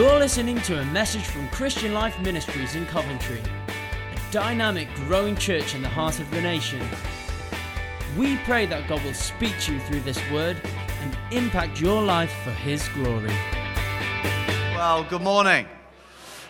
You're listening to a message from Christian Life Ministries in Coventry, a dynamic, growing church in the heart of the nation. We pray that God will speak to you through this word and impact your life for His glory. Well, good morning.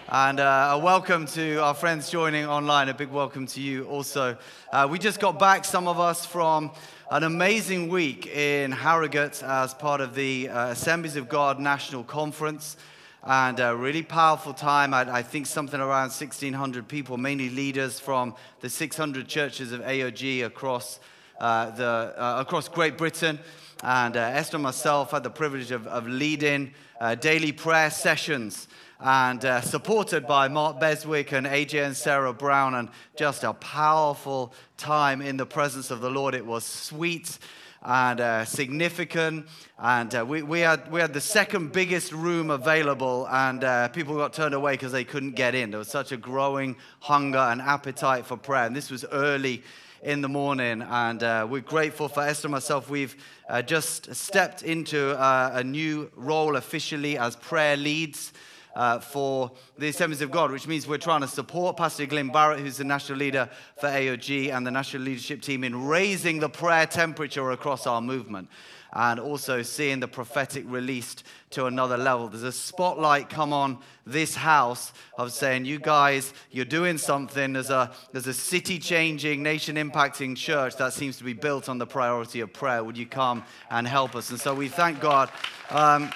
And uh, a welcome to our friends joining online. A big welcome to you also. Uh, we just got back, some of us, from an amazing week in Harrogate as part of the uh, Assemblies of God National Conference. And a really powerful time. I, I, think something around 1,600 people, mainly leaders from the 600 churches of AOG across, uh, the, uh, across Great Britain. And uh, Esther and myself had the privilege of, of leading uh, daily prayer sessions and uh, supported by Mark Beswick and AJ and Sarah Brown, and just a powerful time in the presence of the Lord. It was sweet and uh, significant. And uh, we, we, had, we had the second biggest room available, and uh, people got turned away because they couldn't get in. There was such a growing hunger and appetite for prayer. And this was early in the morning, and uh, we're grateful for Esther and myself. We've uh, just stepped into uh, a new role officially as prayer leads uh, for the Assemblies of God, which means we're trying to support Pastor Glyn Barrett, who's the national leader for AOG and the national leadership team, in raising the prayer temperature across our movement and also seeing the prophetic released to another level. There's a spotlight come on this house of saying, you guys, you're doing something. There's a, there's a city changing, nation impacting church that seems to be built on the priority of prayer. Would you come and help us? And so we thank God. Um,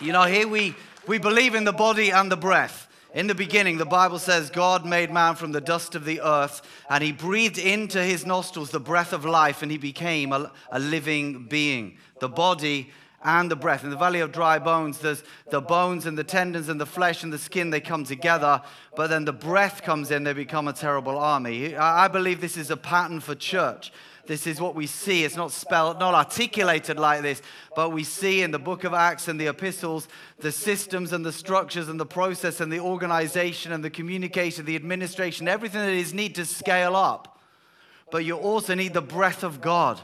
you know, here we, we believe in the body and the breath. In the beginning, the Bible says God made man from the dust of the earth, and he breathed into his nostrils the breath of life, and he became a, a, living being. The body and the breath. In the valley of dry bones, there's the bones and the tendons and the flesh and the skin, they come together, but then the breath comes in, they become a terrible army. I believe this is a pattern for church. This is what we see. It's not spelled, not articulated like this, but we see in the book of Acts and the epistles the systems and the structures and the process and the organization and the communication, the administration, everything that is need to scale up. But you also need the breath of God.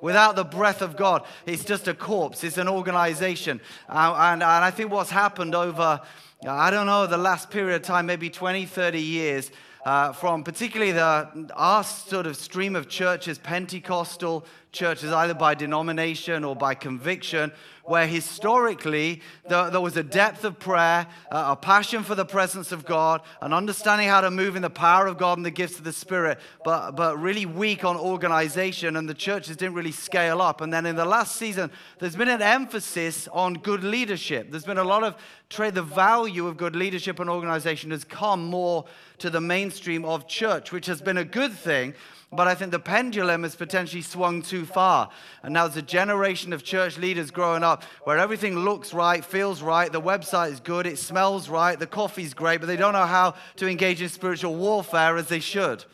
Without the breath of God, it's just a corpse, it's an organization. Uh, and, and I think what's happened over, I don't know, the last period of time, maybe 20, 30 years, uh, from particularly the, our sort of stream of churches, Pentecostal churches, either by denomination or by conviction, where historically there, there was a depth of prayer, uh, a passion for the presence of God, an understanding how to move in the power of God and the gifts of the Spirit, but, but really weak on organization, and the churches didn't really scale up. And then in the last season, there's been an emphasis on good leadership. There's been a lot of trade, the value of good leadership and organization has come more to the mainstream of church, which has been a good thing. But I think the pendulum has potentially swung too far. And now there's a generation of church leaders growing up where everything looks right, feels right, the website is good, it smells right, the coffee's great, but they don't know how to engage in spiritual warfare as they should.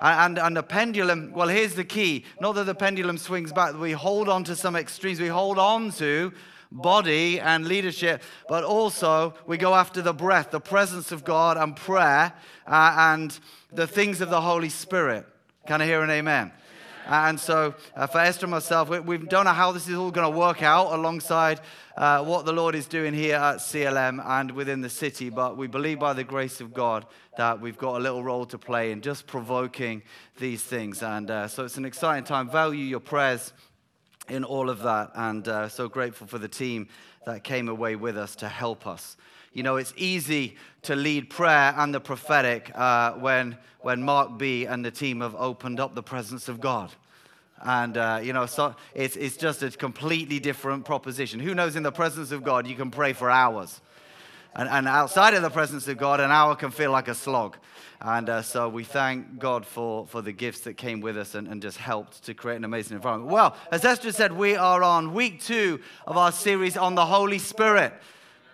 And, and, the pendulum, well, here's the key. Not that the pendulum swings back, we hold on to some extremes. We hold on to body and leadership, but also we go after the breath, the presence of God and prayer uh, and the things of the Holy Spirit. Can I hear an amen? And so, uh, for Esther and myself, we, we, don't know how this is all going to work out alongside uh, what the Lord is doing here at CLM and within the city. But we believe by the grace of God that we've got a little role to play in just provoking these things. And uh, so, it's an exciting time. Value your prayers in all of that. And uh, so grateful for the team that came away with us to help us. You know, it's easy to lead prayer and the prophetic uh, when, when Mark B and the team have opened up the presence of God. And, uh, you know, so it's, it's just a completely different proposition. Who knows, in the presence of God, you can pray for hours. And, and outside of the presence of God, an hour can feel like a slog. And uh, so we thank God for, for the gifts that came with us and, and just helped to create an amazing environment. Well, as Esther said, we are on week two of our series on the Holy Spirit.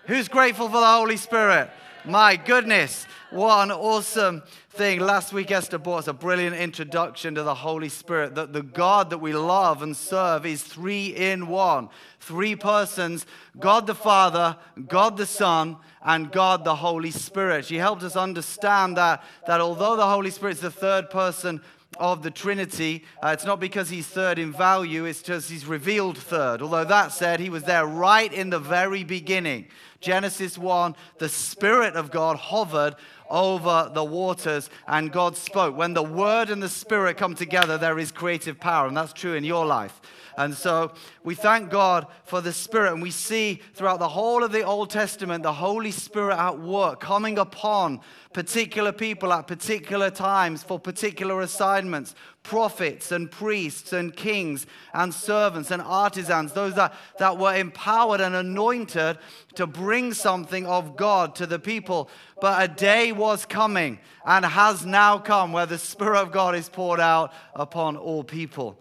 Who's grateful for the Holy Spirit? My goodness, what an awesome thing. Last week, Esther brought us a brilliant introduction to the Holy Spirit. That the God that we love and serve is three in one. Three persons God the Father, God the Son, and God the Holy Spirit. She helped us understand that, that although the Holy Spirit is the third person of the Trinity. Uh, it's not because he's third in value, it's just he's revealed third. Although that said, he was there right in the very beginning. Genesis 1, the Spirit of God hovered over the waters and God spoke. When the Word and the Spirit come together, there is creative power, and that's true in your life. And so we thank God for the Spirit. And we see throughout the whole of the Old Testament the Holy Spirit at work, coming upon particular people at particular times for particular assignments prophets and priests and kings and servants and artisans, those that, that were empowered and anointed to bring something of God to the people. But a day was coming and has now come where the Spirit of God is poured out upon all people.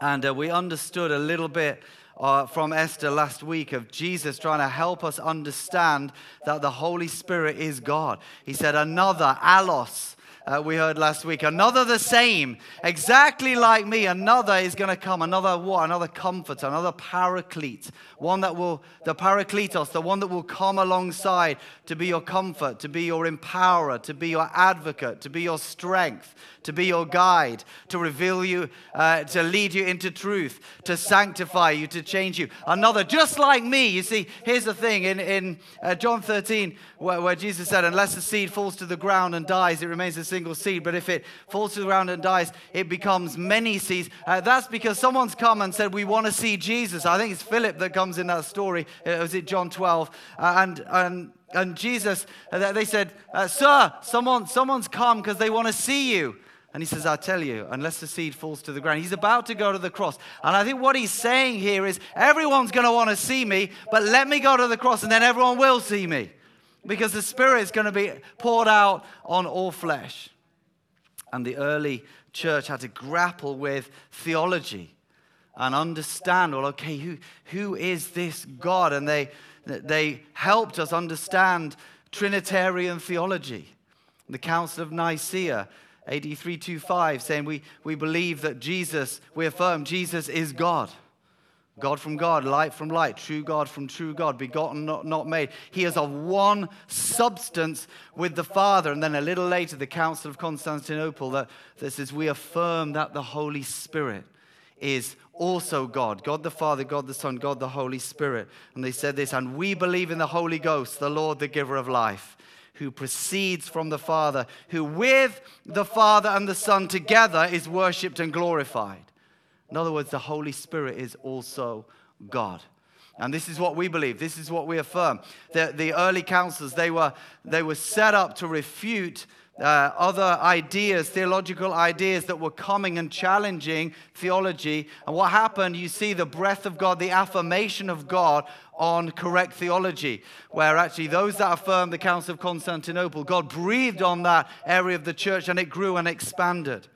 And uh, we understood a little bit uh, from Esther last week of Jesus trying to help us understand that the Holy Spirit is God. He said, Another, allos, uh, we heard last week. Another the same, exactly like me. Another is going to come. Another what? Another comforter, another paraclete. One that will, the paracletos, the one that will come alongside to be your comfort, to be your empowerer, to be your advocate, to be your strength, to be your guide, to reveal you, uh, to lead you into truth, to sanctify you, to change you. Another, just like me. You see, here's the thing in, in uh, John 13, where, where, Jesus said, Unless the seed falls to the ground and dies, it remains a single seed. But if it falls to the ground and dies, it becomes many seeds. Uh, that's because someone's come and said, We want to see Jesus. I think it's Philip that comes in that story. It was it John 12. Uh, and, and and Jesus, uh, they said, uh, Sir, someone, someone's come because they want to see you. And he says, I tell you, unless the seed falls to the ground, he's about to go to the cross. And I think what he's saying here is, everyone's going to want to see me, but let me go to the cross and then everyone will see me. Because the Spirit is going to be poured out on all flesh. And the early church had to grapple with theology and understand, well, okay, who, who is this God? And they, they helped us understand Trinitarian theology. The Council of Nicaea AD 325, saying we, we believe that Jesus, we affirm Jesus is God. God from God, light from light, true God from true God, begotten, not, not made. He is of one substance with the Father. And then a little later, the Council of Constantinople that, that says, We affirm that the Holy Spirit is also God God the Father, God the Son, God the Holy Spirit. And they said this, and we believe in the Holy Ghost, the Lord, the giver of life who proceeds from the Father, who with the Father and the Son together is worshiped and glorified. In other words, the Holy Spirit is also God. And this is what we believe. This is what we affirm. The, the early councils, they were, they were set up to refute uh, other ideas, theological ideas that were coming and challenging theology. And what happened, you see the breath of God, the affirmation of God on correct theology, where actually those that affirmed the Council of Constantinople, God breathed on that area of the church and it grew and expanded.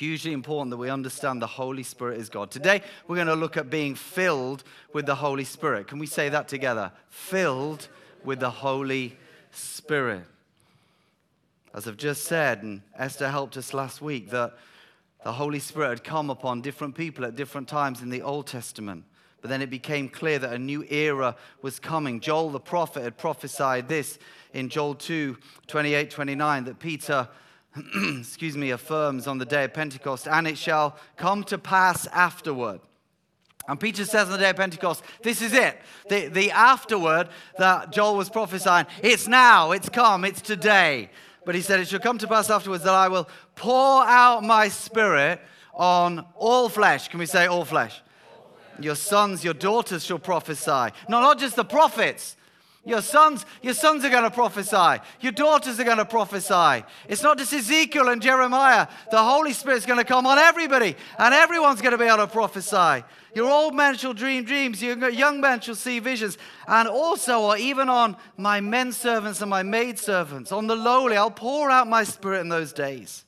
Hugely important that we understand the Holy Spirit is God. Today, we're going to look at being filled with the Holy Spirit. Can we say that together? Filled with the Holy Spirit. As I've just said, and Esther helped us last week, that the Holy Spirit had come upon different people at different times in the Old Testament. But then it became clear that a new era was coming. Joel the prophet had prophesied this in Joel 2 28 29 that Peter, excuse me, affirms on the day of Pentecost, and it shall come to pass afterward. And Peter says on the day of Pentecost, this is it. The, the afterward that Joel was prophesying, it's now, it's come, it's today. But he said, It shall come to pass afterwards that I will pour out my spirit on all flesh. Can we say all flesh? Your sons, your daughters shall prophesy. No, not just the prophets. Your sons, your sons are going to prophesy. Your daughters are going to prophesy. It's not just Ezekiel and Jeremiah. The Holy Spirit's going to come on everybody, and everyone's going to be able to prophesy. Your old men shall dream dreams. Your young men shall see visions. And also, or even on my men servants and my maid servants, on the lowly, I'll pour out my spirit in those days.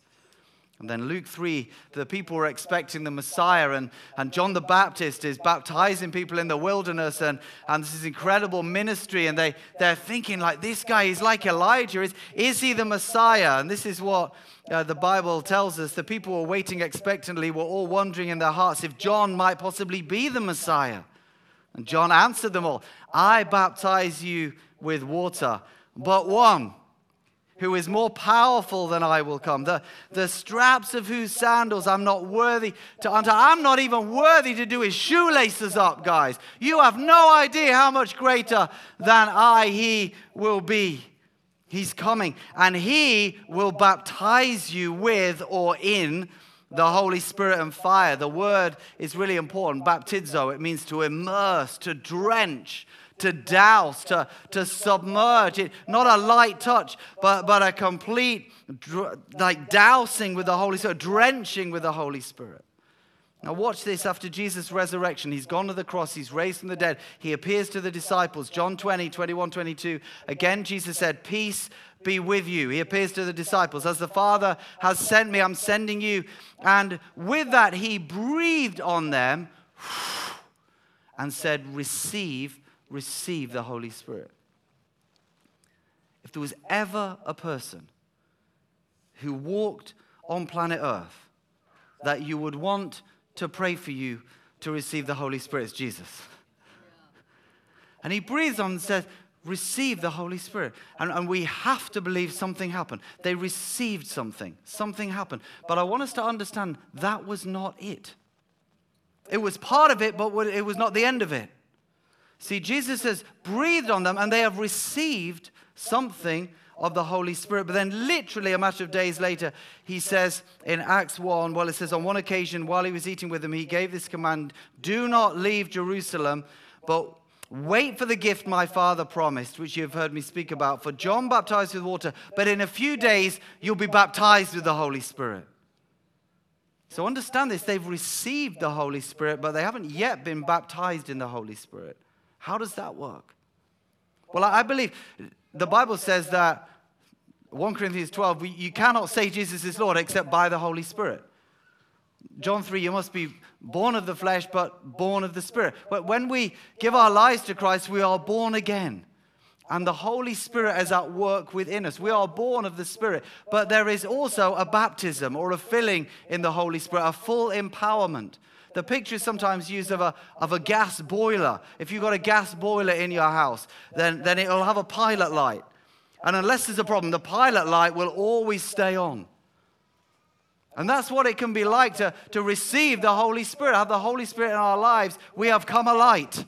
And then Luke 3, the people were expecting the Messiah, and, and John the Baptist is baptizing people in the wilderness, and, and this is incredible ministry. And they, they're thinking, like, this guy is like Elijah. Is, is he the Messiah? And this is what uh, the Bible tells us. The people were waiting expectantly, were all wondering in their hearts if John might possibly be the Messiah. And John answered them all I baptize you with water, but one who is more powerful than I will come, the, the straps of whose sandals I'm not worthy to untie. I'm not even worthy to do his shoelaces up, guys. You have no idea how much greater than I he will be. He's coming, and he will baptize you with or in the Holy Spirit and fire. The word is really important. Baptizo, it means to immerse, to drench, to douse, to, to submerge. It, not a light touch, but, but a complete like dousing with the Holy Spirit, drenching with the Holy Spirit. Now, watch this after Jesus' resurrection. He's gone to the cross, he's raised from the dead. He appears to the disciples. John 20, 21, 22. Again, Jesus said, Peace be with you. He appears to the disciples. As the Father has sent me, I'm sending you. And with that, he breathed on them and said, Receive receive the Holy Spirit. If there was ever a person who walked on planet Earth that you would want to pray for you to receive the Holy Spirit, it's Jesus. And he breathes on and says, Receive the Holy Spirit. And, and we have to believe something happened. They received something, something happened. But I want us to understand that was not it. It was part of it, but it was not the end of it. See, Jesus has breathed on them and they have received something of the Holy Spirit. But then, literally, a matter of days later, he says in Acts 1, well, it says, on one occasion, while he was eating with them, he gave this command Do not leave Jerusalem, but wait for the gift my father promised, which you have heard me speak about. For John baptized with water, but in a few days, you'll be baptized with the Holy Spirit. So understand this they've received the Holy Spirit, but they haven't yet been baptized in the Holy Spirit. How does that work? Well, I believe the Bible says that 1 Corinthians 12, you cannot say Jesus is Lord except by the Holy Spirit. John 3, you must be born of the flesh, but born of the Spirit. But when we give our lives to Christ, we are born again. And the Holy Spirit is at work within us. We are born of the Spirit. But there is also a baptism or a filling in the Holy Spirit, a full empowerment. The picture is sometimes used of a, of a gas boiler. If you've got a gas boiler in your house, then, then it'll have a pilot light. And unless there's a problem, the pilot light will always stay on. And that's what it can be like to, to receive the Holy Spirit, have the Holy Spirit in our lives. We have come alight.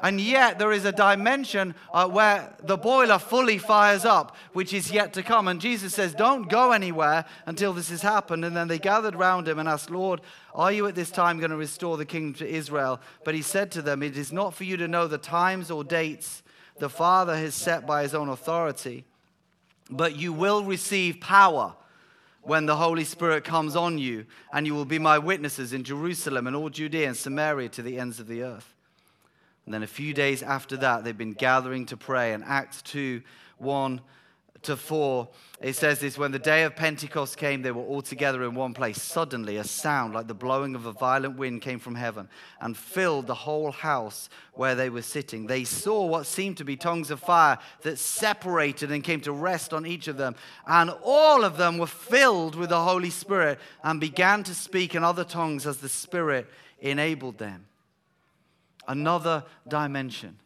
And yet, there is a dimension uh, where the boiler fully fires up, which is yet to come. And Jesus says, Don't go anywhere until this has happened. And then they gathered round him and asked, Lord, are you at this time going to restore the kingdom to Israel? But he said to them, It is not for you to know the times or dates the Father has set by his own authority, but you will receive power when the Holy Spirit comes on you, and you will be my witnesses in Jerusalem and all Judea and Samaria to the ends of the earth. And then a few days after that, they've been gathering to pray. And Acts 2 1 to 4, it says this when the day of Pentecost came, they were all together in one place. Suddenly, a sound like the blowing of a violent wind came from heaven and filled the whole house where they were sitting. They saw what seemed to be tongues of fire that separated and came to rest on each of them. And all of them were filled with the Holy Spirit and began to speak in other tongues as the Spirit enabled them another dimension.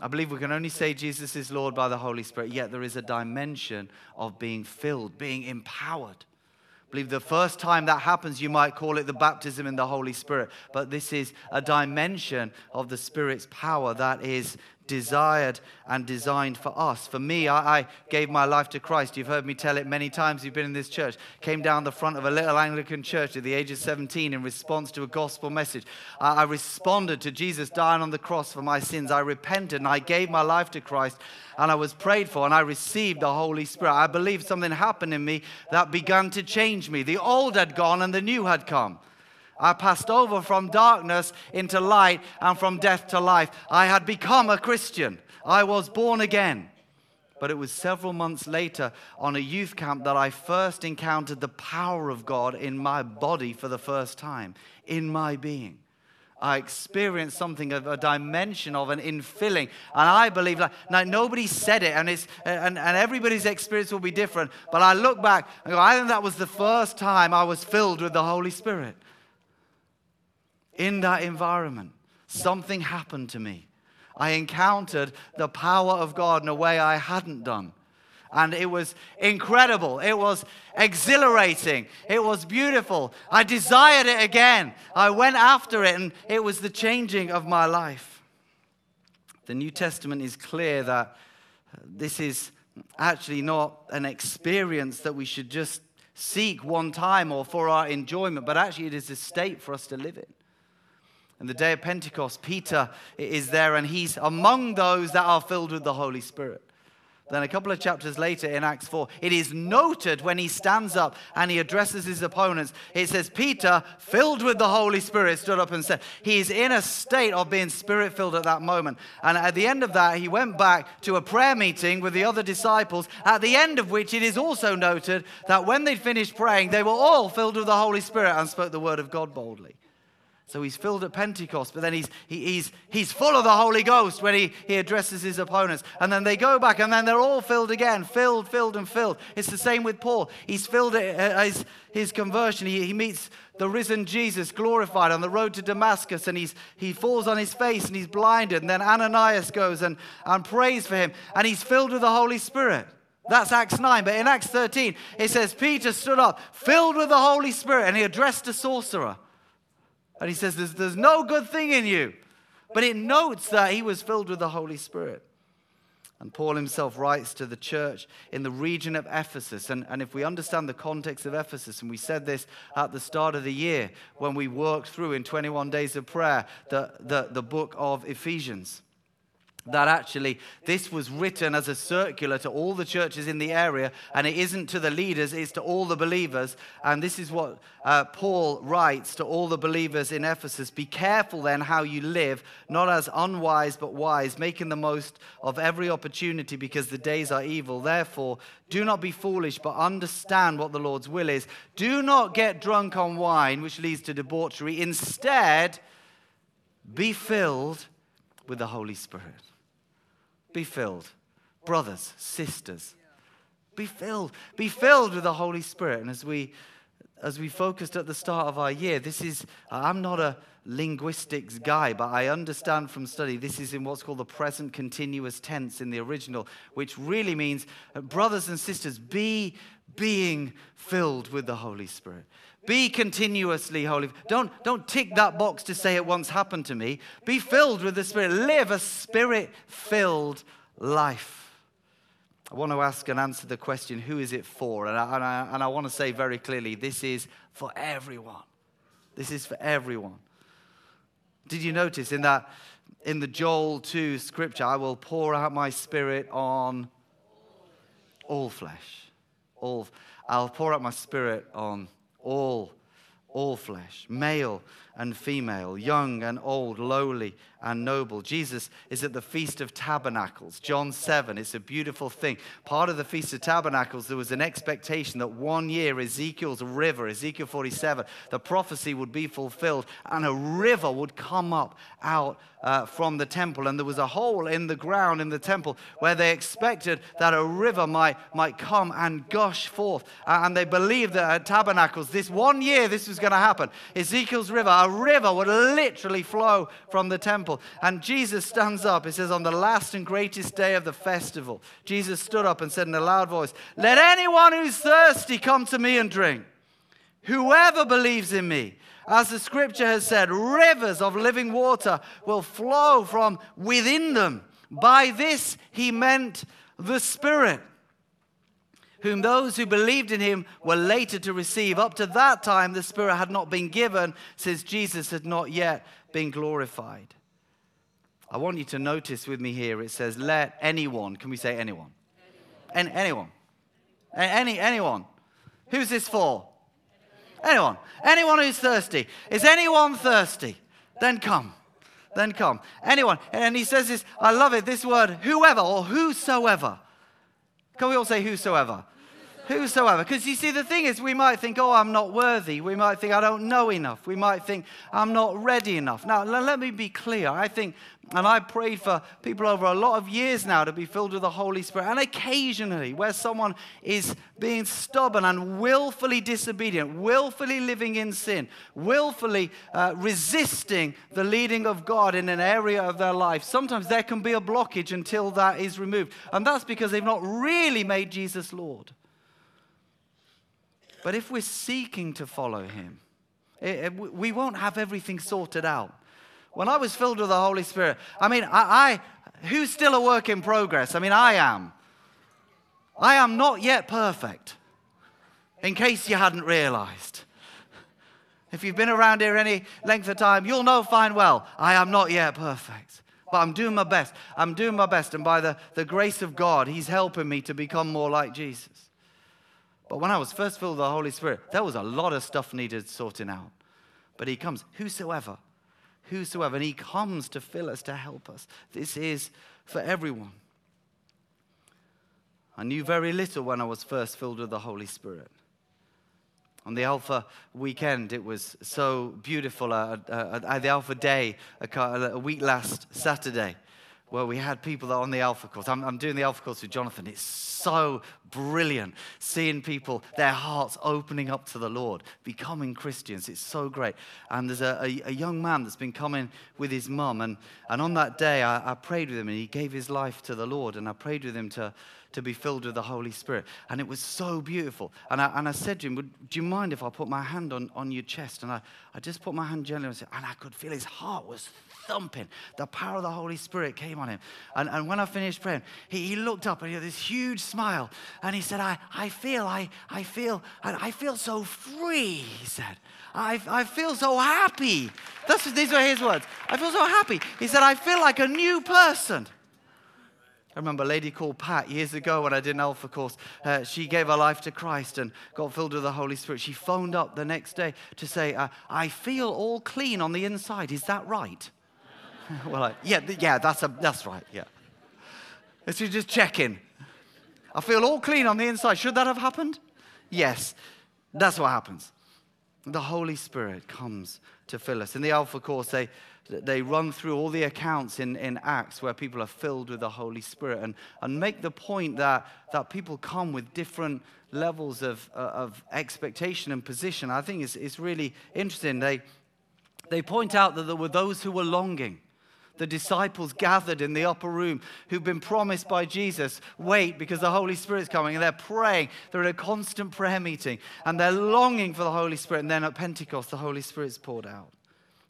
I believe we can only say Jesus is Lord by the Holy Spirit, yet there is a dimension of being filled, being empowered. I believe the first time that happens, you might call it the baptism in the Holy Spirit, but this is a dimension of the Spirit's power that is desired and designed for us. For me, I, I, gave my life to Christ. You've heard me tell it many times. You've been in this church. Came down the front of a little Anglican church at the age of 17 in response to a gospel message. I, I responded to Jesus dying on the cross for my sins. I repented and I gave my life to Christ and I was prayed for and I received the Holy Spirit. I believe something happened in me that began to change me. The old had gone and the new had come. I passed over from darkness into light and from death to life. I had become a Christian. I was born again. But it was several months later on a youth camp that I first encountered the power of God in my body for the first time, in my being. I experienced something of a dimension of an infilling. And I believe that now nobody said it, and, it's, and, and everybody's experience will be different. But I look back and go, I think that was the first time I was filled with the Holy Spirit in that environment, something happened to me. I encountered the power of God in a way I hadn't done. And it was incredible. It was exhilarating. It was beautiful. I desired it again. I went after it, and it was the changing of my life. The New Testament is clear that this is actually not an experience that we should just seek one time or for our enjoyment, but actually it is a state for us to live in. And the day of Pentecost, Peter is there and he's among those that are filled with the Holy Spirit. Then, a couple of chapters later in Acts 4, it is noted when he stands up and he addresses his opponents. It says, Peter, filled with the Holy Spirit, stood up and said, He's in a state of being spirit filled at that moment. And at the end of that, he went back to a prayer meeting with the other disciples, at the end of which it is also noted that when they'd finished praying, they were all filled with the Holy Spirit and spoke the word of God boldly. So he's filled at Pentecost, but then he's, he, he's, he's full of the Holy Ghost when he, he addresses his opponents. And then they go back, and then they're all filled again filled, filled, and filled. It's the same with Paul. He's filled at uh, uh, his, his conversion. He, he meets the risen Jesus glorified on the road to Damascus, and he's, he falls on his face and he's blinded. And then Ananias goes and, and prays for him, and he's filled with the Holy Spirit. That's Acts 9. But in Acts 13, it says, Peter stood up, filled with the Holy Spirit, and he addressed a sorcerer. And he says, there's, there's no good thing in you. But it notes that he was filled with the Holy Spirit. And Paul himself writes to the church in the region of Ephesus. And, and if we understand the context of Ephesus, and we said this at the start of the year when we worked through in 21 days of prayer the, the, the book of Ephesians that actually this was written as a circular to all the churches in the area, and it isn't to the leaders, it's to all the believers. And this is what uh, Paul writes to all the believers in Ephesus Be careful then how you live, not as unwise but wise, making the most of every opportunity because the days are evil. Therefore, do not be foolish, but understand what the Lord's will is. Do not get drunk on wine, which leads to debauchery. Instead, be filled with the Holy Spirit be filled. Brothers, sisters, be filled. Be filled with the Holy Spirit. And as we as we focused at the start of our year, this is I'm not a linguistics guy, but I understand from study this is in what's called the present continuous tense in the original, which really means uh, brothers and sisters, be being filled with the Holy Spirit. Be continuously holy. Don't, don't tick that box to say it once happened to me. Be filled with the Spirit. Live a spirit filled life. I want to ask and answer the question who is it for? And I, and, I, and I want to say very clearly this is for everyone. This is for everyone. Did you notice in that, in the Joel 2 scripture, I will pour out my spirit on all flesh. All, I'll pour out my spirit on all, all flesh, male and female, young and old, lowly and noble. Jesus is at the Feast of Tabernacles, John 7. It's a beautiful thing. Part of the Feast of Tabernacles, there was an expectation that one year Ezekiel's river, Ezekiel 47, the prophecy would be fulfilled and a river would come up out uh, from the temple. And there was a hole in the ground in the temple where they expected that a river might, might come and gush forth. And they believed that at Tabernacles, this one year, this was going to happen. Ezekiel's river, a river would literally flow from the temple. And Jesus stands up. He says, On the last and greatest day of the festival, Jesus stood up and said in a loud voice, Let anyone who's thirsty come to me and drink. Whoever believes in me, as the scripture has said, rivers of living water will flow from within them. By this he meant the Spirit whom those who believed in him were later to receive. Up to that time, the Spirit had not been given, since Jesus had not yet been glorified. I want you to notice with me here it says, Let anyone, can we say anyone? Anyone. anyone. Any, anyone. Who's this for? Anyone. Anyone who's thirsty. Is anyone thirsty? Then come. Then come. Anyone. And he says this, I love it, this word, whoever or whosoever. Can we all say whosoever? Whosoever. Because you see, the thing is, we might think, oh, I'm not worthy. We might think, I don't know enough. We might think, I'm not ready enough. Now, let me be clear. I think, and I prayed for people over a lot of years now to be filled with the Holy Spirit. And occasionally, where someone is being stubborn and willfully disobedient, willfully living in sin, willfully uh, resisting the leading of God in an area of their life, sometimes there can be a blockage until that is removed. And that's because they've not really made Jesus Lord. But if we're seeking to follow him, it, it, we won't have everything sorted out. When I was filled with the Holy Spirit, I mean, I, I, who's still a work in progress? I mean, I am. I am not yet perfect, in case you hadn't realized. If you've been around here any length of time, you'll know fine well, I am not yet perfect. But I'm doing my best. I'm doing my best. And by the, the grace of God, He's helping me to become more like Jesus. But when I was first filled with the Holy Spirit, there was a lot of stuff needed sorting out. But He comes, whosoever, whosoever, and He comes to fill us, to help us. This is for everyone. I knew very little when I was first filled with the Holy Spirit. On the Alpha weekend, it was so beautiful. Uh, uh, uh, the Alpha Day, a, a week last Saturday, where we had people on the Alpha course. I'm, I'm, doing the Alpha course with Jonathan. It's so brilliant seeing people, their hearts opening up to the Lord, becoming Christians. It's so great. And there's a, a, a young man that's been coming with his mum. And, and on that day, I, I prayed with him and he gave his life to the Lord. And I prayed with him to, to be filled with the Holy Spirit. And it was so beautiful. And I, and I said to him, Would, Do you mind if I put my hand on, on your chest? And I, I just put my hand gently and, and I could feel his heart was thumping. The power of the Holy Spirit came on him. And, and when I finished praying, he, he looked up and he had this huge smile. And he said, I, I feel, I, I feel, I feel so free, he said. I, I feel so happy. That's, these were his words. I feel so happy. He said, I feel like a new person. I remember a lady called Pat years ago when I did an Alpha course. Uh, she gave her life to Christ and got filled with the Holy Spirit. She phoned up the next day to say, uh, I feel all clean on the inside. Is that right? well, yeah, yeah, that's, a, that's right, yeah. Let's just checking. I feel all clean on the inside. Should that have happened? Yes, that's what happens. The Holy Spirit comes to fill us. In the Alpha course, they, they run through all the accounts in, in Acts where people are filled with the Holy Spirit and, and make the point that, that people come with different levels of, uh, of expectation and position. I think it's, it's really interesting. They, they point out that there were those who were longing the disciples gathered in the upper room who've been promised by Jesus, wait because the Holy Spirit's coming. And they're praying. They're in a constant prayer meeting and they're longing for the Holy Spirit. And then at Pentecost, the Holy Spirit's poured out.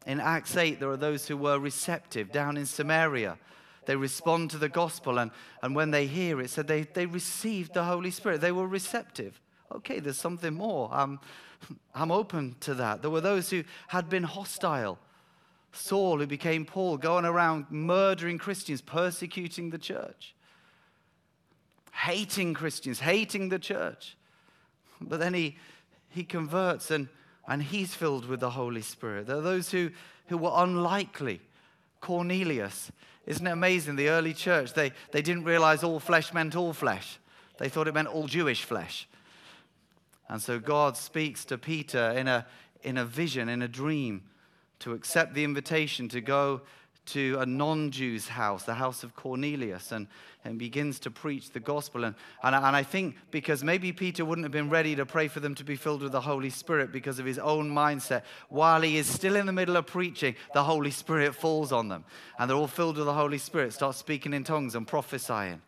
In Acts 8, there are those who were receptive down in Samaria. They respond to the gospel, and, and when they hear it, said they, they received the Holy Spirit. They were receptive. Okay, there's something more. I'm, I'm open to that. There were those who had been hostile Saul, who became Paul, going around murdering Christians, persecuting the church, hating Christians, hating the church. But then he, he converts and, and he's filled with the Holy Spirit. There are those who, who were unlikely. Cornelius. Isn't it amazing? The early church, they, they didn't realize all flesh meant all flesh. They thought it meant all Jewish flesh. And so God speaks to Peter in a, in a vision, in a dream, to accept the invitation to go to a non Jew's house, the house of Cornelius, and, and begins to preach the gospel. And, and, and I think because maybe Peter wouldn't have been ready to pray for them to be filled with the Holy Spirit because of his own mindset, while he is still in the middle of preaching, the Holy Spirit falls on them. And they're all filled with the Holy Spirit, start speaking in tongues and prophesying.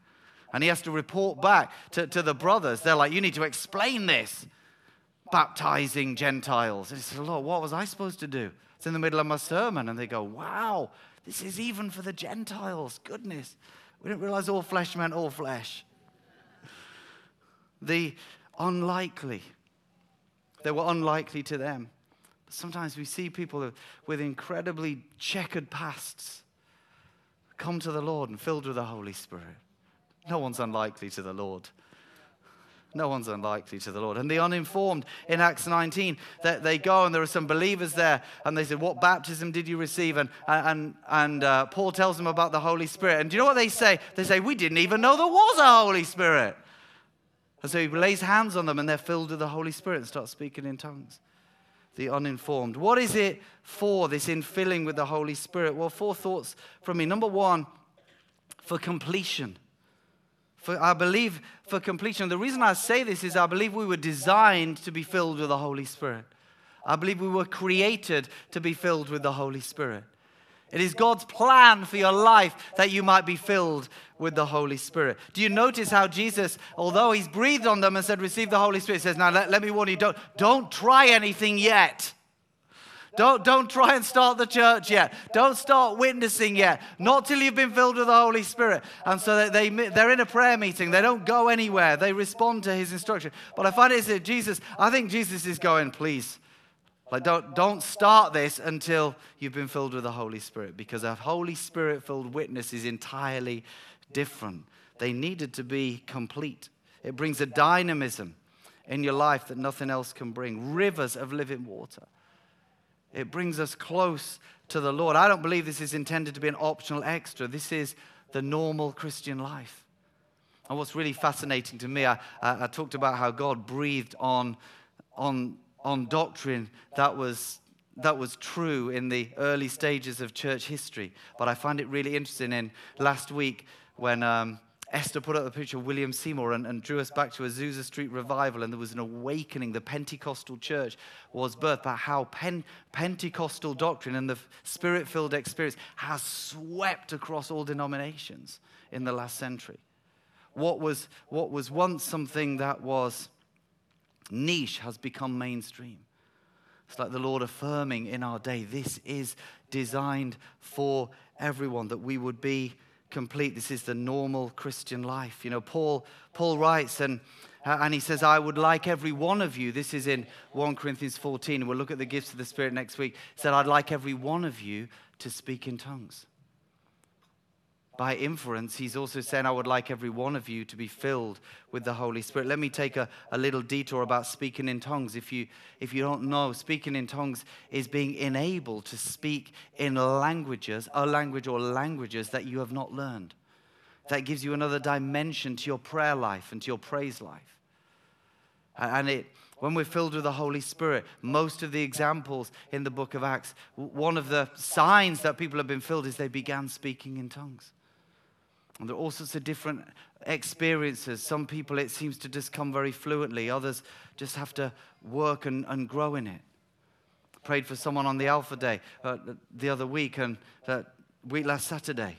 And he has to report back to, to the brothers. They're like, You need to explain this. Baptizing Gentiles. And he says, Lord, what was I supposed to do? It's in the middle of my sermon, and they go, Wow, this is even for the Gentiles. Goodness. We didn't realize all flesh meant all flesh. The unlikely, they were unlikely to them. But sometimes we see people with incredibly checkered pasts come to the Lord and filled with the Holy Spirit. No one's unlikely to the Lord. No one's unlikely to the Lord. And the uninformed in Acts 19, that they go and there are some believers there, and they said, What baptism did you receive? And, and, and uh, Paul tells them about the Holy Spirit. And do you know what they say? They say, We didn't even know there was a Holy Spirit. And so he lays hands on them and they're filled with the Holy Spirit and start speaking in tongues. The uninformed. What is it for, this infilling with the Holy Spirit? Well, four thoughts from me. Number one, for completion. For, I believe for completion. The reason I say this is I believe we were designed to be filled with the Holy Spirit. I believe we were created to be filled with the Holy Spirit. It is God's plan for your life that you might be filled with the Holy Spirit. Do you notice how Jesus, although he's breathed on them and said, Receive the Holy Spirit, says, Now let, let me warn you, don't, don't try anything yet. Don't, don't try and start the church yet. Don't start witnessing yet. Not till you've been filled with the Holy Spirit. And so they, they're in a prayer meeting. They don't go anywhere. They respond to his instruction. But I find it is Jesus, I think Jesus is going, please, like, don't, don't start this until you've been filled with the Holy Spirit because a Holy Spirit filled witness is entirely different. They needed to be complete. It brings a dynamism in your life that nothing else can bring rivers of living water. It brings us close to the Lord. I don't believe this is intended to be an optional extra. This is the normal Christian life. And what's really fascinating to me, I, I, I talked about how God breathed on, on on doctrine that was, that was true in the early stages of church history. But I find it really interesting in last week when um, Esther put up the picture of William Seymour and, and, drew us back to Azusa Street revival, and there was an awakening. The Pentecostal church was birthed, but how Pen- Pentecostal doctrine and the spirit filled experience has swept across all denominations in the last century. What was, what was once something that was niche has become mainstream. It's like the Lord affirming in our day this is designed for everyone, that we would be complete. This is the normal Christian life. You know, Paul, Paul writes and, uh, and he says, I would like every one of you. This is in 1 Corinthians 14, we'll look at the gifts of the Spirit next week. Said, I'd like every one of you to speak in tongues by inference, he's also saying, I would like every one of you to be filled with the Holy Spirit. Let me take a, a little detour about speaking in tongues. If you, if you don't know, speaking in tongues is being enabled to speak in languages, a language or languages that you have not learned. That gives you another dimension to your prayer life and to your praise life. And it, when we're filled with the Holy Spirit, most of the examples in the book of Acts, one of the signs that people have been filled is they began speaking in tongues. And there are all sorts of different experiences. Some people, it seems to just come very fluently, others just have to work and, and grow in it. Prayed for someone on the Alpha Day uh, the other week and uh, week last Saturday.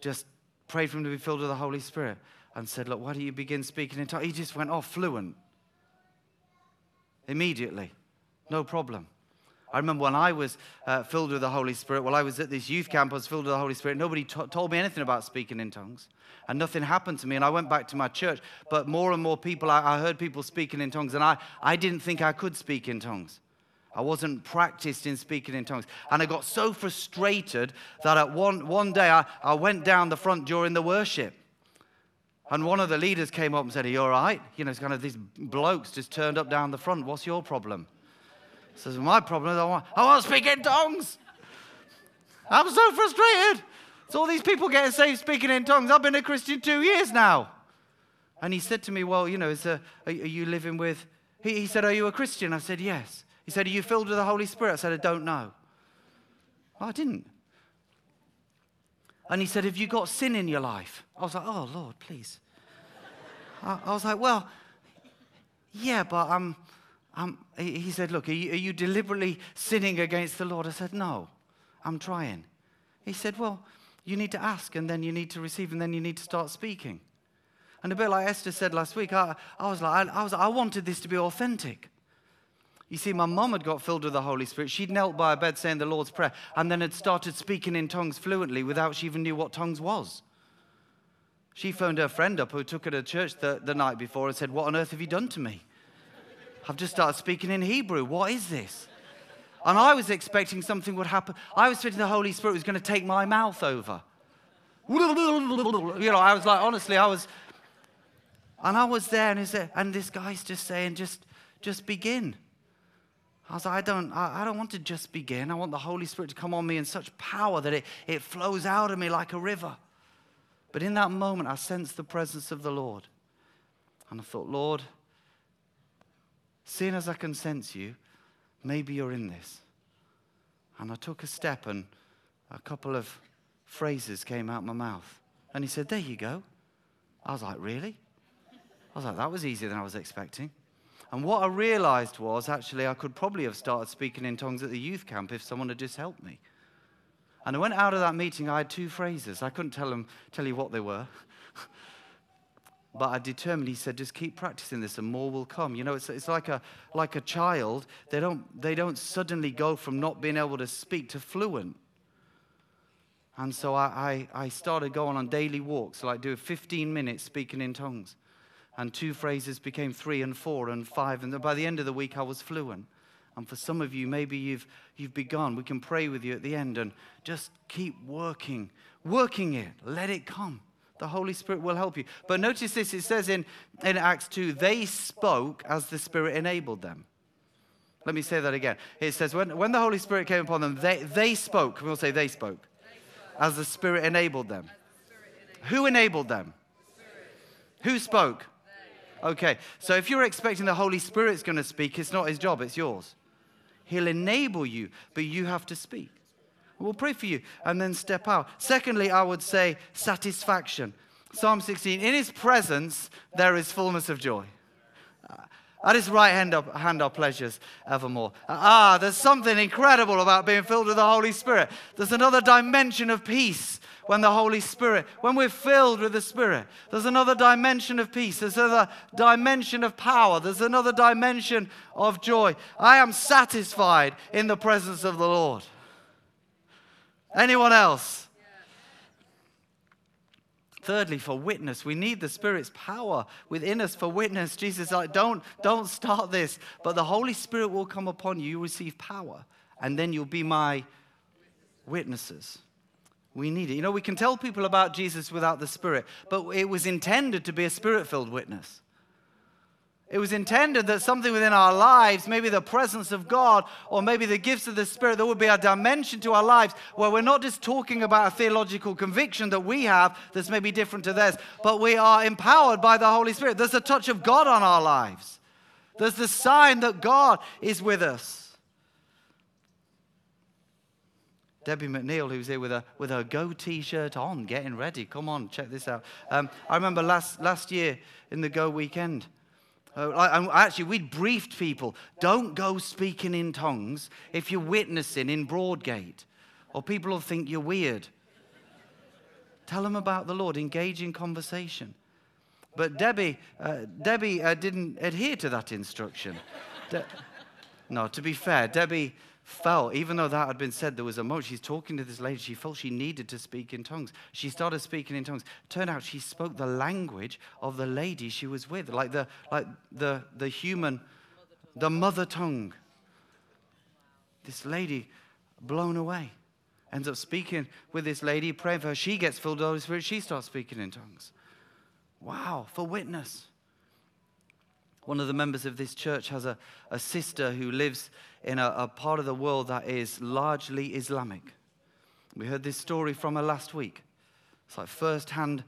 Just prayed for him to be filled with the Holy Spirit and said, Look, why don't you begin speaking in tongues? He just went off fluent immediately, no problem. I remember when I was uh, filled with the Holy Spirit, while I was at this youth camp, I was filled with the Holy Spirit. Nobody t- told me anything about speaking in tongues. And nothing happened to me. And I went back to my church. But more and more people, I, I heard people speaking in tongues. And I, I didn't think I could speak in tongues. I wasn't practiced in speaking in tongues. And I got so frustrated that at one, one day I, I went down the front during the worship. And one of the leaders came up and said, Are you all right? You know, it's kind of these blokes just turned up down the front. What's your problem? Says, My problem is I want, I want to speak in tongues. I'm so frustrated. It's all these people getting saved speaking in tongues. I've been a Christian two years now. And he said to me, Well, you know, is a, are, you living with. He, he said, Are you a Christian? I said, Yes. He said, Are you filled with the Holy Spirit? I said, I don't know. Well, I didn't. And he said, Have you got sin in your life? I was like, Oh, Lord, please. I, I was like, Well, yeah, but I'm. Um, he said, Look, are you, are you deliberately sinning against the Lord? I said, No, I'm trying. He said, Well, you need to ask and then you need to receive and then you need to start speaking. And a bit like Esther said last week, I, I was like, I, I, was, I wanted this to be authentic. You see, my mom had got filled with the Holy Spirit. She'd knelt by a bed saying the Lord's Prayer and then had started speaking in tongues fluently without she even knew what tongues was. She phoned her friend up who took her to church the, the night before and said, What on earth have you done to me? I've just started speaking in Hebrew. What is this? And I was expecting something would happen. I was expecting the Holy Spirit was going to take my mouth over. You know, I was like, honestly, I was, and I was there, and, there, and this guy's just saying, just, just begin. I was like, I don't, I, I don't want to just begin. I want the Holy Spirit to come on me in such power that it, it flows out of me like a river. But in that moment, I sensed the presence of the Lord. And I thought, Lord, seeing as I can sense you, maybe you're in this. And I took a step, and a couple of phrases came out my mouth. And he said, There you go. I was like, Really? I was like, That was easier than I was expecting. And what I realized was actually I could probably have started speaking in tongues at the youth camp if someone had just helped me. And I went out of that meeting, I had two phrases. I couldn't tell, them, tell you what they were. But I determined, he said, just keep practicing this and more will come. You know, it's, it's like, a, like a child. They don't, they don't suddenly go from not being able to speak to fluent. And so I, I, I started going on daily walks, like do 15 minutes speaking in tongues and two phrases became three and four and five. And by the end of the week, I was fluent. And for some of you, maybe you've, you've begun. We can pray with you at the end and just keep working, working it. Let it come. The Holy Spirit will help you. But notice this it says in, in Acts 2 they spoke as the Spirit enabled them. Let me say that again. It says, when, when the Holy Spirit came upon them, they, they spoke. We'll say they spoke. As the Spirit enabled them. Who enabled them? Who spoke? Okay, so if you're expecting the Holy Spirit's going to speak, it's not his job, it's yours. He'll enable you, but you have to speak. We'll pray for you and then step out. Secondly, I would say satisfaction. Psalm 16 In his presence, there is fullness of joy. At his right hand are, hand are pleasures evermore. Ah, there's something incredible about being filled with the Holy Spirit. There's another dimension of peace when the Holy Spirit, when we're filled with the Spirit. There's another dimension of peace. There's another dimension of power. There's another dimension of joy. I am satisfied in the presence of the Lord. Anyone else? Thirdly, for witness, we need the Spirit's power within us for witness. Jesus like, don't, don't start this, but the Holy Spirit will come upon you. You receive power, and then you'll be my witnesses. We need it. You know, we can tell people about Jesus without the Spirit, but it was intended to be a Spirit filled witness. It was intended that something within our lives, maybe the presence of God or maybe the gifts of the Spirit, there would be a dimension to our lives where we're not just talking about a theological conviction that we have that's maybe different to theirs, but we are empowered by the Holy Spirit. There's a touch of God on our lives, there's the sign that God is with us. Debbie McNeil, who's here with a with her Go T-shirt on, getting ready. Come on, check this out. Um, I remember last last year in the Go weekend. Uh, actually, we'd briefed people don't go speaking in tongues if you're witnessing in Broadgate, or people will think you're weird. Tell them about the Lord, engage in conversation. But Debbie, uh, Debbie uh, didn't adhere to that instruction. De- no, to be fair, Debbie felt, even though that had been said, there was a moment. She's talking to this lady. She felt she needed to speak in tongues. She started speaking in tongues. Turned out she spoke the language of the lady she was with, like the, like the, the human, the mother tongue. This lady, blown away, ends up speaking with this lady, praying for her. She gets filled with the Holy Spirit. She starts speaking in tongues. Wow, for witness. One of the members of this church has a, a sister who lives in a, a part of the world that is largely Islamic. We heard this story from her last week. It's like first hand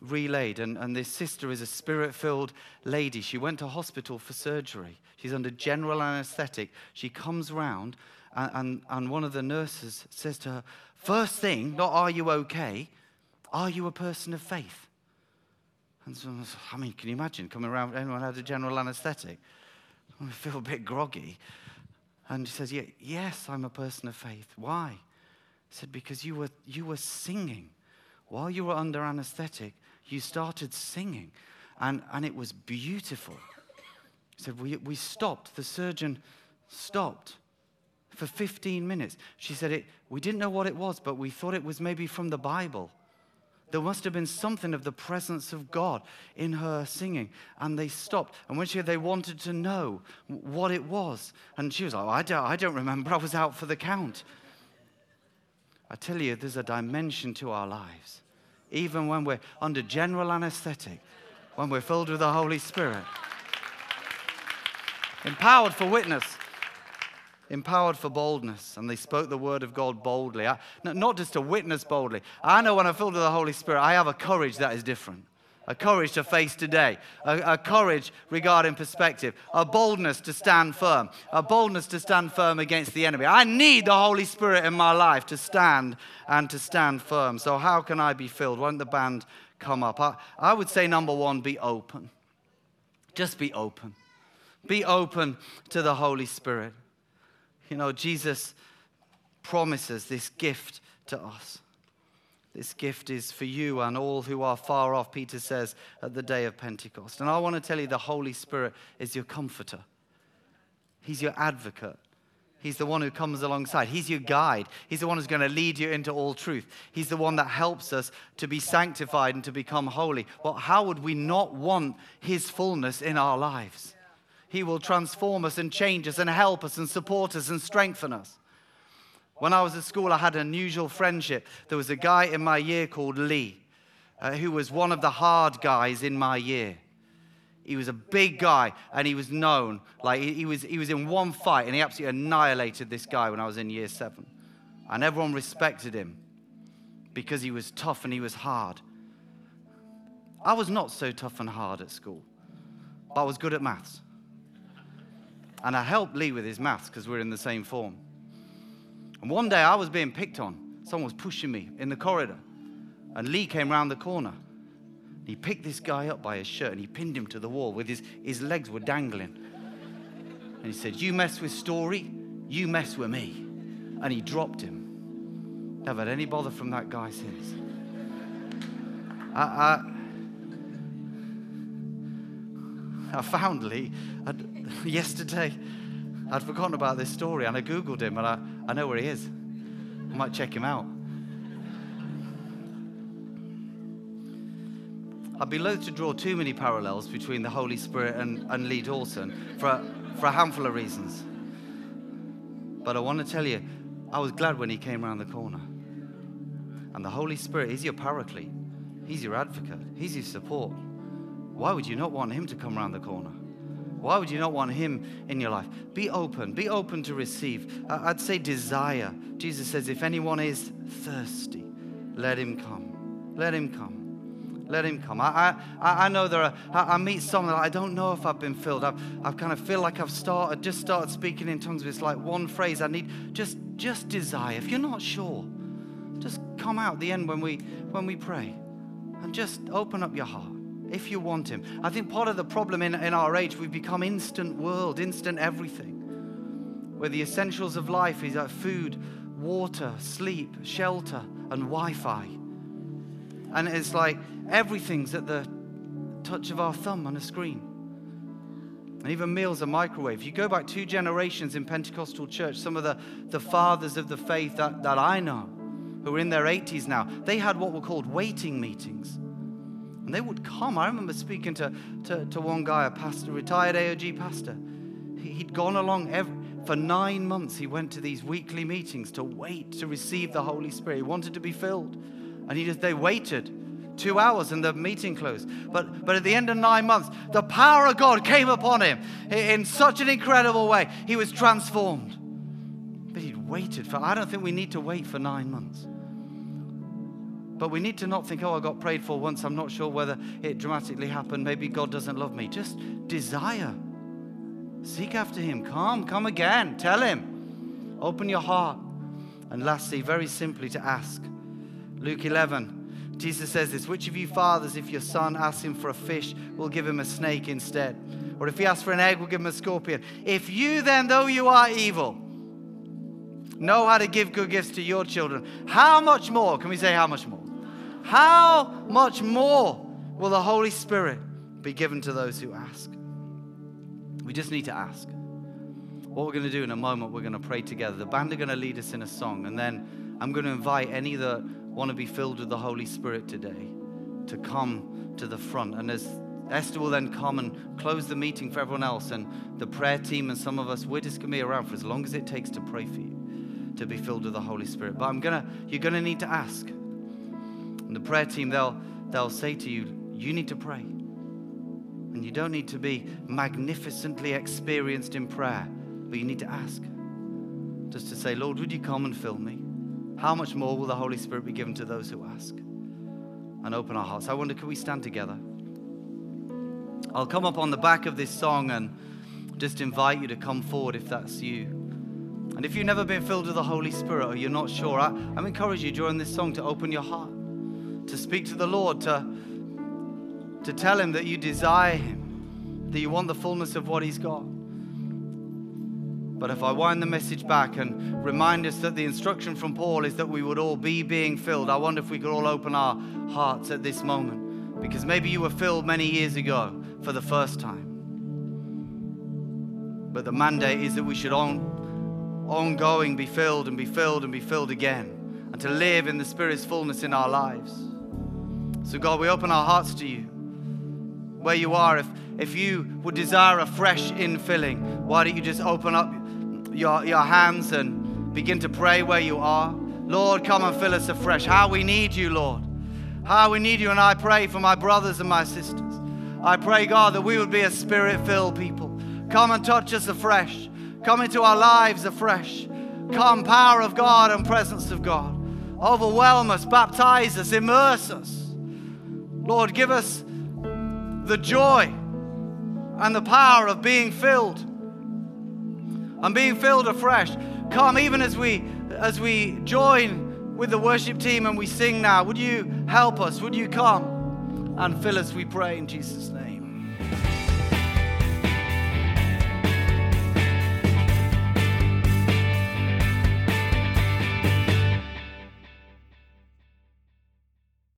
relayed. And, and this sister is a spirit filled lady. She went to hospital for surgery. She's under general anesthetic. She comes round, and, and, and one of the nurses says to her, First thing, not are you okay? Are you a person of faith? And so, I mean, can you imagine coming around, anyone had a general anesthetic? I feel a bit groggy. And he says, yeah, Yes, I'm a person of faith. Why? He said, Because you were, you were singing. While you were under anesthetic, you started singing, and, and it was beautiful. He said, we, we stopped. The surgeon stopped for 15 minutes. She said, it, We didn't know what it was, but we thought it was maybe from the Bible there must have been something of the presence of God in her singing. And they stopped. And when she they wanted to know what it was. And she was like, oh, I, don't, I don't remember. I was out for the count. I tell you, there's a dimension to our lives. Even when we're under general anesthetic, when we're filled with the Holy Spirit, empowered for witness empowered for boldness, and they spoke the word of God boldly. I, not just to witness boldly. I know when I'm filled with the Holy Spirit, I have a courage that is different. a courage to face today, a, a, courage regarding perspective, a boldness to stand firm, a boldness to stand firm against the enemy. I need the Holy Spirit in my life to stand and to stand firm. So, how can I be filled? Won't the band come up? I, I would say, number one, be open. Just be open. Be open to the Holy Spirit. You know, Jesus promises this gift to us. This gift is for you and all who are far off, Peter says, at the day of Pentecost. And I want to tell you the Holy Spirit is your comforter, He's your advocate. He's the one who comes alongside. He's your guide. He's the one who's going to lead you into all truth. He's the one that helps us to be sanctified and to become holy. Well, how would we not want His fullness in our lives? He will transform us and change us and help us and support us and strengthen us. When I was at school, I had an unusual friendship. There was a guy in my year called Lee, uh, who was one of the hard guys in my year. He was a big guy and he was known. Like he, he, was, he was in one fight and he absolutely annihilated this guy when I was in year seven. And everyone respected him because he was tough and he was hard. I was not so tough and hard at school, but I was good at maths. And I helped Lee with his maths because we're in the same form. And one day I was being picked on. Someone was pushing me in the corridor. And Lee came round the corner. He picked this guy up by his shirt and he pinned him to the wall with his, his legs were dangling. And he said, You mess with Storey, you mess with me. And he dropped him. Never had any bother from that guy since. I, I, I found Lee yesterday. I'd forgotten about this story and I Googled him and I, I know where he is. I might check him out. I'd be loath to draw too many parallels between the Holy Spirit and, and Lee Dawson for a, for a handful of reasons. But I want to tell you, I was glad when he came around the corner. And the Holy Spirit, is your paraclete, He's your advocate, He's your support. Why would you not want Him to come around the corner? Why would you not want Him in your life? Be open. Be open to receive. I'd say desire. Jesus says, if anyone is thirsty, let him come. Let him come. Let him come. I, I, I know there are, I, I meet someone that I don't know if I've been filled. I've, I've kind of feel like I've started, just started speaking in tongues. It's like one phrase I need, just, just desire. If you're not sure, just come out the end when we, when we pray and just open up your heart if you want Him. I think part of the problem in, in our age, we've become instant world, instant everything, where the essentials of life is like food, water, sleep, shelter, and Wi Fi. And it's like everything's at the touch of our thumb on a screen. And even meals are microwave. You go back two generations in Pentecostal church, some of the, the fathers of the faith that, that I know, who are in their 80s now, they had what were called waiting meetings and they would come. I remember speaking to, to, to one guy, a pastor, retired AOG pastor. He, had gone along every, for nine months. He went to these weekly meetings to wait to receive the Holy Spirit. He wanted to be filled. And he just, they waited two hours and the meeting closed. But, but at the end of nine months, the power of God came upon him in such an incredible way. He was transformed. But he'd waited for, I don't think we need to wait for nine months. But we need to not think, oh, I got prayed for once. I'm not sure whether it dramatically happened. Maybe God doesn't love me. Just desire. Seek after Him. Come, come again. Tell Him. Open your heart. And lastly, very simply to ask. Luke 11, Jesus says this Which of you fathers, if your son asks him for a fish, will give him a snake instead? Or if he asks for an egg, will give him a scorpion? If you then, though you are evil, know how to give good gifts to your children, how much more? Can we say how much more? How much more will the Holy Spirit be given to those who ask? We just need to ask. What we're going to do in a moment, we're going to pray together. The band are going to lead us in a song, and then I'm going to invite any that want to be filled with the Holy Spirit today to come to the front. And as Esther will then come and close the meeting for everyone else, and the prayer team and some of us, we're just going to be around for as long as it takes to pray for you to be filled with the Holy Spirit. But I'm gonna, you're going to need to ask. And the prayer team, they'll, they'll say to you, you need to pray. And you don't need to be magnificently experienced in prayer, but you need to ask. Just to say, Lord, would you come and fill me? How much more will the Holy Spirit be given to those who ask? And open our hearts. I wonder, could we stand together? I'll come up on the back of this song and just invite you to come forward if that's you. And if you've never been filled with the Holy Spirit or you're not sure, I, I'm encouraging you during this song to open your heart, to speak to the Lord, to, to tell Him that you desire Him, that you want the fullness of what He's got. But if I wind the message back and remind us that the instruction from Paul is that we would all be being filled, I wonder if we could all open our hearts at this moment. Because maybe you were filled many years ago for the first time. But the mandate is that we should on, ongoing be filled and be filled and be filled again, and to live in the Spirit's fullness in our lives. So, God, we open our hearts to you. Where you are, if, if you would desire a fresh infilling, why don't you just open up your, your hands and begin to pray where you are. Lord, come and fill us afresh. How we need you, Lord. How we need you. And I pray for my brothers and my sisters. I pray, God, that we would be a spirit filled people. Come and touch us afresh. Come into our lives afresh. Come, power of God and presence of God. Overwhelm us, baptize us, immerse us. Lord, give us the joy and the power of being filled and being filled afresh. Come, even as we as we join with the worship team and we sing now, would you help us? Would you come and fill us, we pray in Jesus' name.